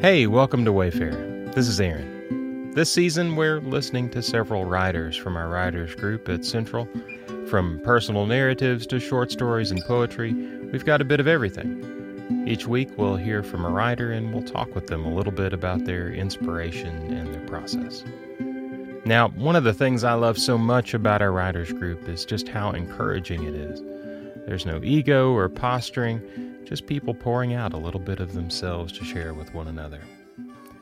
Hey, welcome to Wayfarer. This is Aaron. This season, we're listening to several writers from our writers group at Central. From personal narratives to short stories and poetry, we've got a bit of everything. Each week, we'll hear from a writer and we'll talk with them a little bit about their inspiration and their process. Now, one of the things I love so much about our writers group is just how encouraging it is. There's no ego or posturing, just people pouring out a little bit of themselves to share with one another.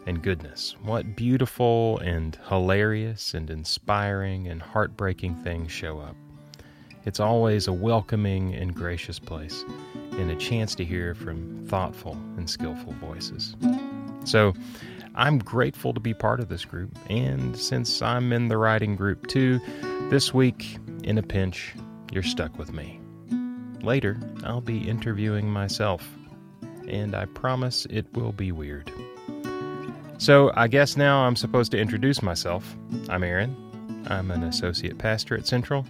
And goodness, what beautiful and hilarious and inspiring and heartbreaking things show up. It's always a welcoming and gracious place, and a chance to hear from thoughtful and skillful voices. So, I'm grateful to be part of this group, and since I'm in the writing group too, this week, in a pinch, you're stuck with me. Later, I'll be interviewing myself, and I promise it will be weird. So, I guess now I'm supposed to introduce myself. I'm Aaron. I'm an associate pastor at Central.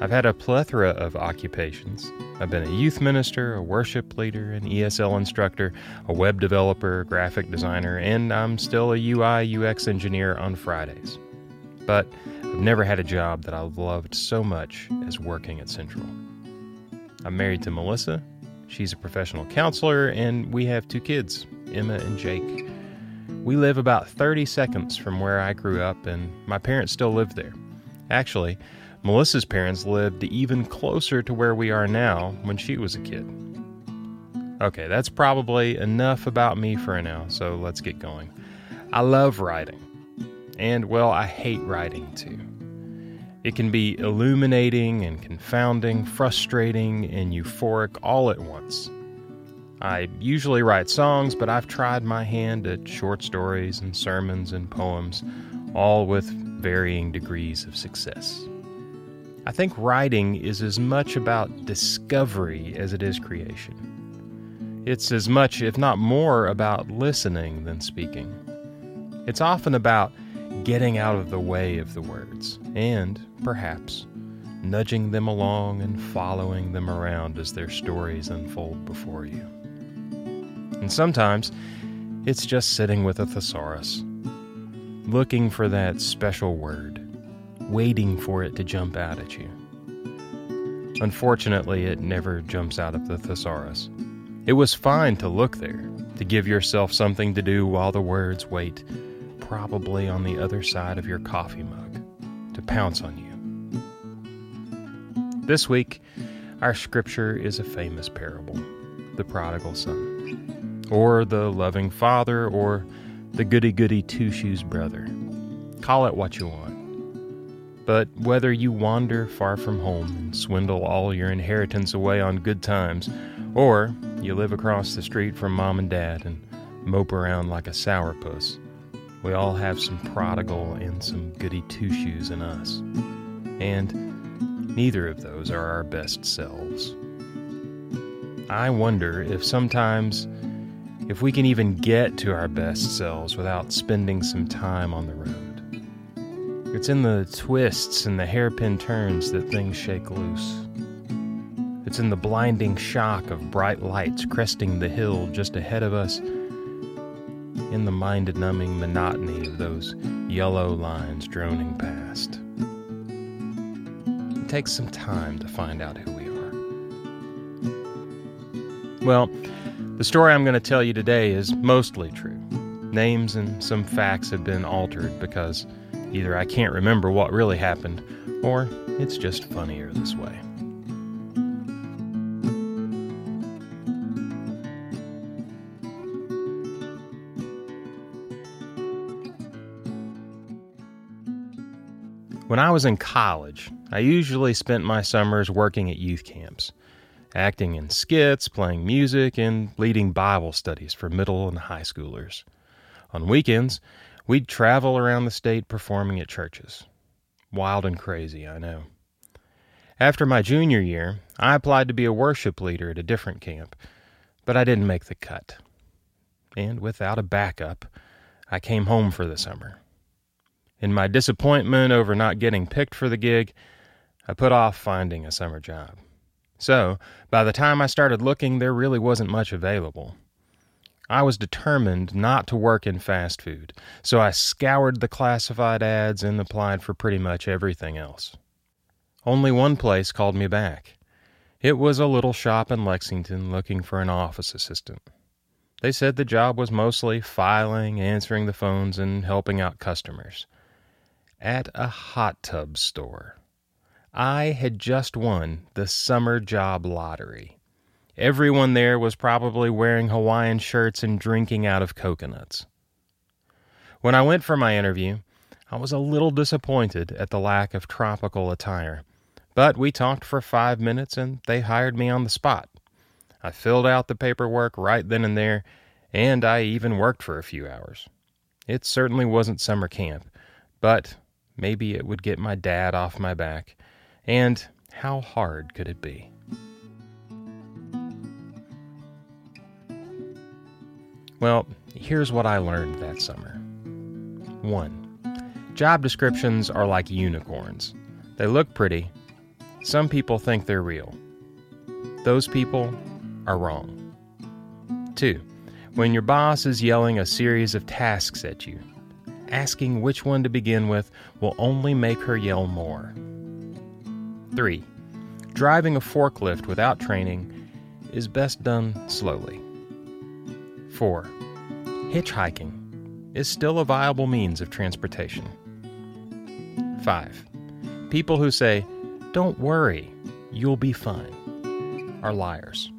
I've had a plethora of occupations. I've been a youth minister, a worship leader, an ESL instructor, a web developer, a graphic designer, and I'm still a UI UX engineer on Fridays. But I've never had a job that I've loved so much as working at Central. I'm married to Melissa. She's a professional counselor, and we have two kids, Emma and Jake. We live about 30 seconds from where I grew up, and my parents still live there. Actually, Melissa's parents lived even closer to where we are now when she was a kid. Okay, that's probably enough about me for now, so let's get going. I love writing. And, well, I hate writing too. It can be illuminating and confounding, frustrating and euphoric all at once. I usually write songs, but I've tried my hand at short stories and sermons and poems, all with varying degrees of success. I think writing is as much about discovery as it is creation. It's as much, if not more, about listening than speaking. It's often about getting out of the way of the words, and, perhaps, nudging them along and following them around as their stories unfold before you. And sometimes it's just sitting with a thesaurus, looking for that special word, waiting for it to jump out at you. Unfortunately, it never jumps out of the thesaurus. It was fine to look there, to give yourself something to do while the words wait probably on the other side of your coffee mug to pounce on you. This week, our scripture is a famous parable the prodigal son, or the loving father, or the goody goody two shoes brother. Call it what you want. But whether you wander far from home and swindle all your inheritance away on good times, or you live across the street from mom and dad and mope around like a sourpuss, we all have some prodigal and some goody two shoes in us. And neither of those are our best selves. I wonder if sometimes if we can even get to our best selves without spending some time on the road. It's in the twists and the hairpin turns that things shake loose. It's in the blinding shock of bright lights cresting the hill just ahead of us in the mind numbing monotony of those yellow lines droning past. It takes some time to find out who we are. Well, the story I'm going to tell you today is mostly true. Names and some facts have been altered because either I can't remember what really happened or it's just funnier this way. When I was in college, I usually spent my summers working at youth camps, acting in skits, playing music, and leading Bible studies for middle and high schoolers. On weekends, we'd travel around the state performing at churches. Wild and crazy, I know. After my junior year, I applied to be a worship leader at a different camp, but I didn't make the cut. And without a backup, I came home for the summer. In my disappointment over not getting picked for the gig, I put off finding a summer job. So, by the time I started looking, there really wasn't much available. I was determined not to work in fast food, so I scoured the classified ads and applied for pretty much everything else. Only one place called me back. It was a little shop in Lexington looking for an office assistant. They said the job was mostly filing, answering the phones, and helping out customers. At a hot tub store. I had just won the summer job lottery. Everyone there was probably wearing Hawaiian shirts and drinking out of coconuts. When I went for my interview, I was a little disappointed at the lack of tropical attire. But we talked for five minutes and they hired me on the spot. I filled out the paperwork right then and there, and I even worked for a few hours. It certainly wasn't summer camp, but maybe it would get my dad off my back. And how hard could it be? Well, here's what I learned that summer. 1. Job descriptions are like unicorns. They look pretty, some people think they're real. Those people are wrong. 2. When your boss is yelling a series of tasks at you, asking which one to begin with will only make her yell more. 3. Driving a forklift without training is best done slowly. 4. Hitchhiking is still a viable means of transportation. 5. People who say, don't worry, you'll be fine, are liars.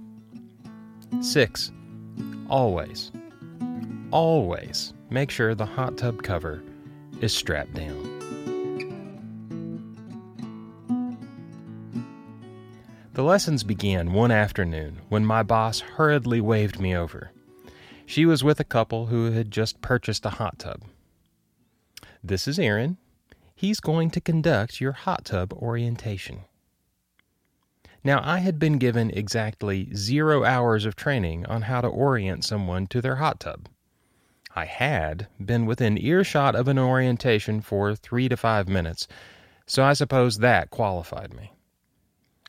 6. Always, always make sure the hot tub cover is strapped down. The lessons began one afternoon when my boss hurriedly waved me over. She was with a couple who had just purchased a hot tub. This is Aaron, he's going to conduct your hot tub orientation. Now, I had been given exactly zero hours of training on how to orient someone to their hot tub. I had been within earshot of an orientation for three to five minutes, so I suppose that qualified me.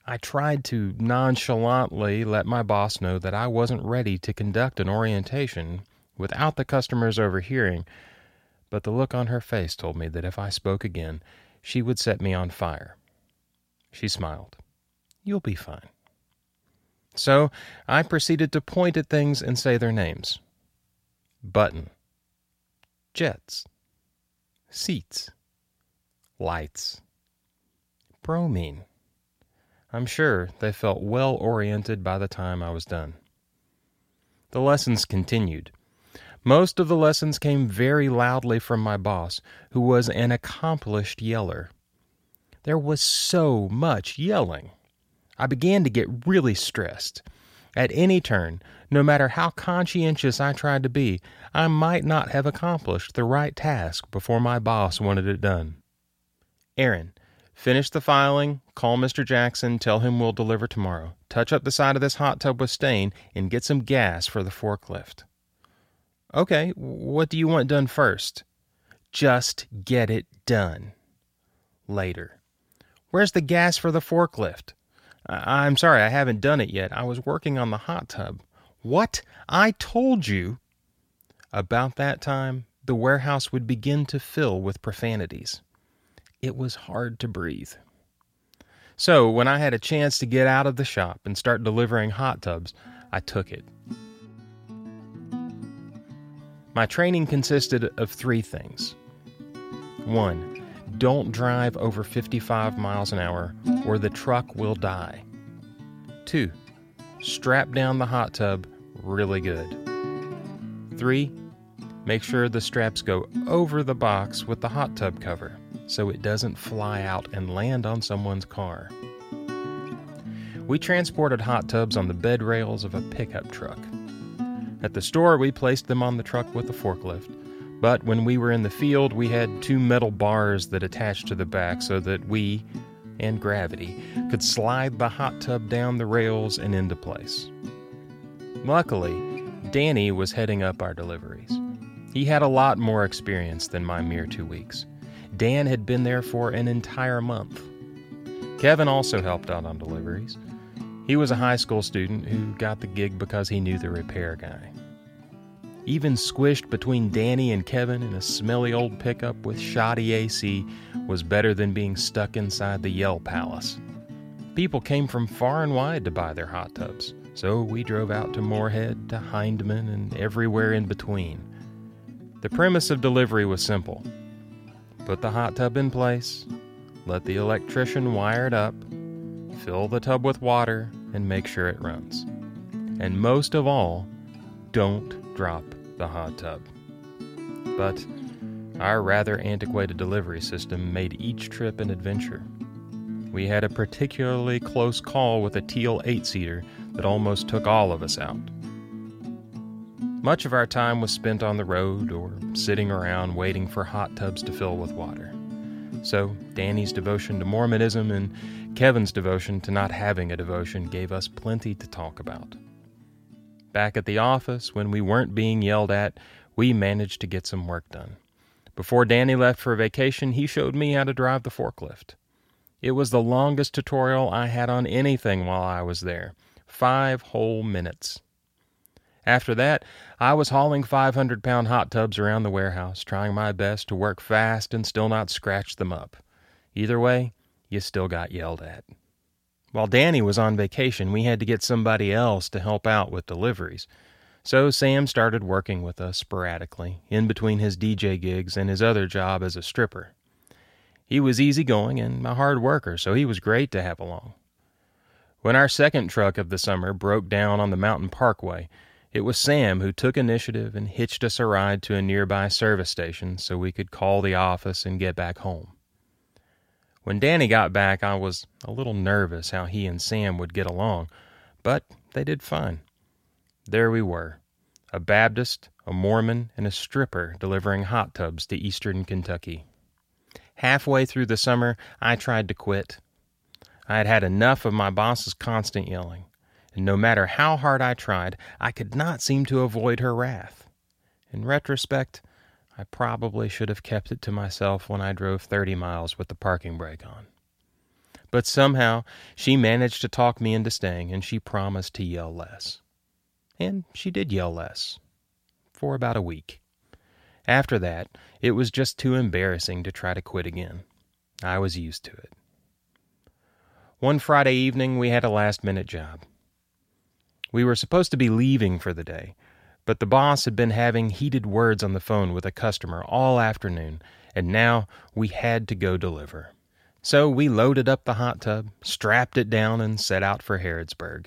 I tried to nonchalantly let my boss know that I wasn't ready to conduct an orientation without the customers overhearing but the look on her face told me that if I spoke again, she would set me on fire. She smiled. You'll be fine. So I proceeded to point at things and say their names button, jets, seats, lights, bromine. I'm sure they felt well oriented by the time I was done. The lessons continued. Most of the lessons came very loudly from my boss, who was an accomplished yeller. There was so much yelling. I began to get really stressed. At any turn, no matter how conscientious I tried to be, I might not have accomplished the right task before my boss wanted it done. Aaron, finish the filing, call Mr. Jackson, tell him we'll deliver tomorrow. Touch up the side of this hot tub with stain, and get some gas for the forklift. Okay, what do you want done first? Just get it done. Later. Where's the gas for the forklift? I'm sorry, I haven't done it yet. I was working on the hot tub. What? I told you. About that time, the warehouse would begin to fill with profanities. It was hard to breathe. So, when I had a chance to get out of the shop and start delivering hot tubs, I took it. My training consisted of three things. One, don't drive over 55 miles an hour or the truck will die. Two, strap down the hot tub really good. Three, make sure the straps go over the box with the hot tub cover so it doesn't fly out and land on someone's car. We transported hot tubs on the bed rails of a pickup truck. At the store, we placed them on the truck with a forklift. But when we were in the field, we had two metal bars that attached to the back so that we, and gravity, could slide the hot tub down the rails and into place. Luckily, Danny was heading up our deliveries. He had a lot more experience than my mere two weeks. Dan had been there for an entire month. Kevin also helped out on deliveries. He was a high school student who got the gig because he knew the repair guy. Even squished between Danny and Kevin in a smelly old pickup with shoddy AC was better than being stuck inside the Yell Palace. People came from far and wide to buy their hot tubs, so we drove out to Morehead, to Hindman, and everywhere in between. The premise of delivery was simple put the hot tub in place, let the electrician wire it up, fill the tub with water, and make sure it runs. And most of all, don't drop the hot tub. But our rather antiquated delivery system made each trip an adventure. We had a particularly close call with a teal eight seater that almost took all of us out. Much of our time was spent on the road or sitting around waiting for hot tubs to fill with water. So, Danny's devotion to Mormonism and Kevin's devotion to not having a devotion gave us plenty to talk about. Back at the office, when we weren't being yelled at, we managed to get some work done. Before Danny left for vacation, he showed me how to drive the forklift. It was the longest tutorial I had on anything while I was there five whole minutes. After that, I was hauling 500 pound hot tubs around the warehouse, trying my best to work fast and still not scratch them up. Either way, you still got yelled at. While Danny was on vacation, we had to get somebody else to help out with deliveries. So Sam started working with us sporadically, in between his DJ gigs and his other job as a stripper. He was easygoing and a hard worker, so he was great to have along. When our second truck of the summer broke down on the mountain parkway, it was Sam who took initiative and hitched us a ride to a nearby service station so we could call the office and get back home. When Danny got back, I was a little nervous how he and Sam would get along, but they did fine. There we were a Baptist, a Mormon, and a stripper delivering hot tubs to eastern Kentucky. Halfway through the summer, I tried to quit. I had had enough of my boss's constant yelling and no matter how hard I tried, I could not seem to avoid her wrath. In retrospect, I probably should have kept it to myself when I drove 30 miles with the parking brake on. But somehow she managed to talk me into staying, and she promised to yell less. And she did yell less. For about a week. After that, it was just too embarrassing to try to quit again. I was used to it. One Friday evening, we had a last minute job. We were supposed to be leaving for the day, but the boss had been having heated words on the phone with a customer all afternoon, and now we had to go deliver. So we loaded up the hot tub, strapped it down, and set out for Harrodsburg.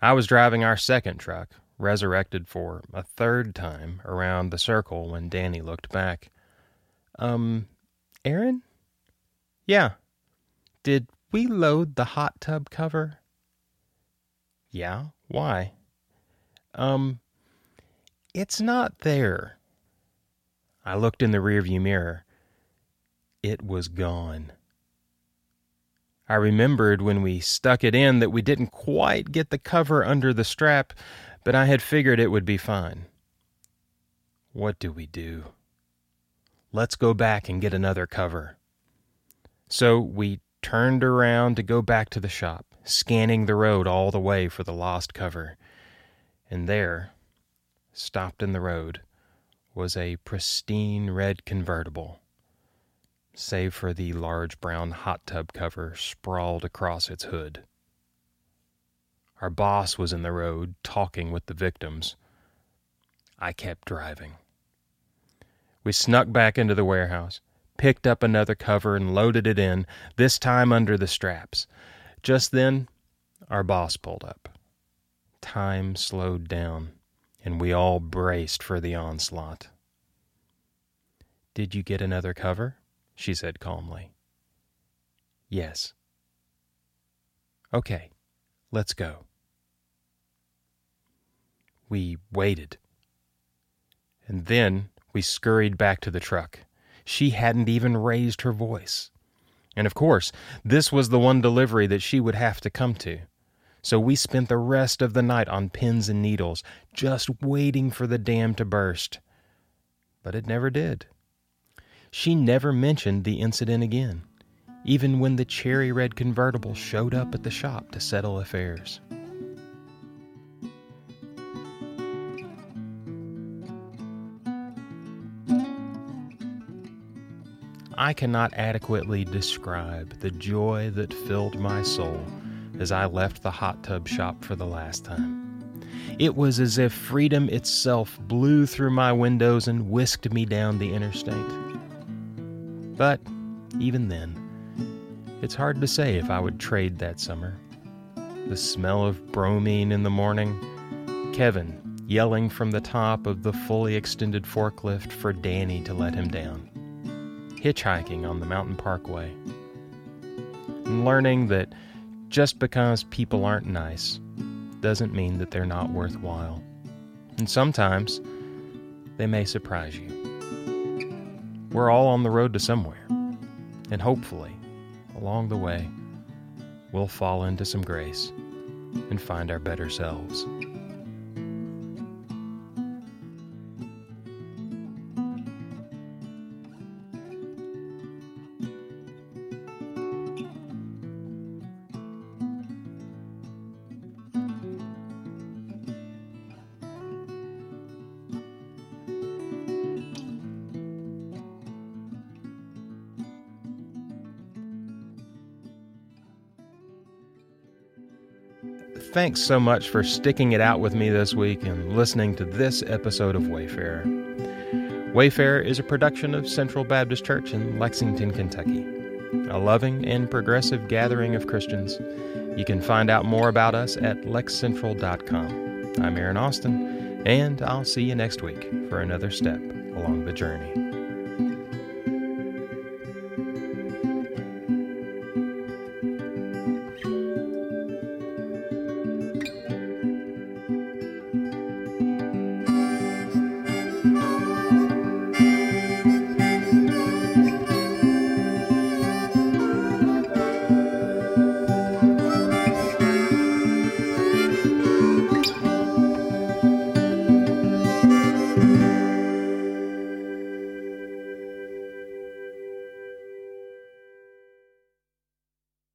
I was driving our second truck, resurrected for a third time around the circle when Danny looked back. Um, Aaron? Yeah. Did we load the hot tub cover? Yeah. Why? Um, it's not there. I looked in the rearview mirror. It was gone. I remembered when we stuck it in that we didn't quite get the cover under the strap, but I had figured it would be fine. What do we do? Let's go back and get another cover. So we turned around to go back to the shop scanning the road all the way for the lost cover. And there, stopped in the road, was a pristine red convertible, save for the large brown hot tub cover sprawled across its hood. Our boss was in the road talking with the victims. I kept driving. We snuck back into the warehouse, picked up another cover, and loaded it in, this time under the straps. Just then, our boss pulled up. Time slowed down, and we all braced for the onslaught. Did you get another cover? she said calmly. Yes. Okay, let's go. We waited. And then we scurried back to the truck. She hadn't even raised her voice. And of course, this was the one delivery that she would have to come to. So we spent the rest of the night on pins and needles, just waiting for the dam to burst. But it never did. She never mentioned the incident again, even when the cherry red convertible showed up at the shop to settle affairs. I cannot adequately describe the joy that filled my soul as I left the hot tub shop for the last time. It was as if freedom itself blew through my windows and whisked me down the interstate. But even then, it's hard to say if I would trade that summer. The smell of bromine in the morning, Kevin yelling from the top of the fully extended forklift for Danny to let him down, hitchhiking on the mountain parkway, and learning that just because people aren't nice doesn't mean that they're not worthwhile. And sometimes they may surprise you. We're all on the road to somewhere, and hopefully, along the way, we'll fall into some grace and find our better selves. Thanks so much for sticking it out with me this week and listening to this episode of Wayfarer. Wayfarer is a production of Central Baptist Church in Lexington, Kentucky, a loving and progressive gathering of Christians. You can find out more about us at lexcentral.com. I'm Aaron Austin, and I'll see you next week for another step along the journey.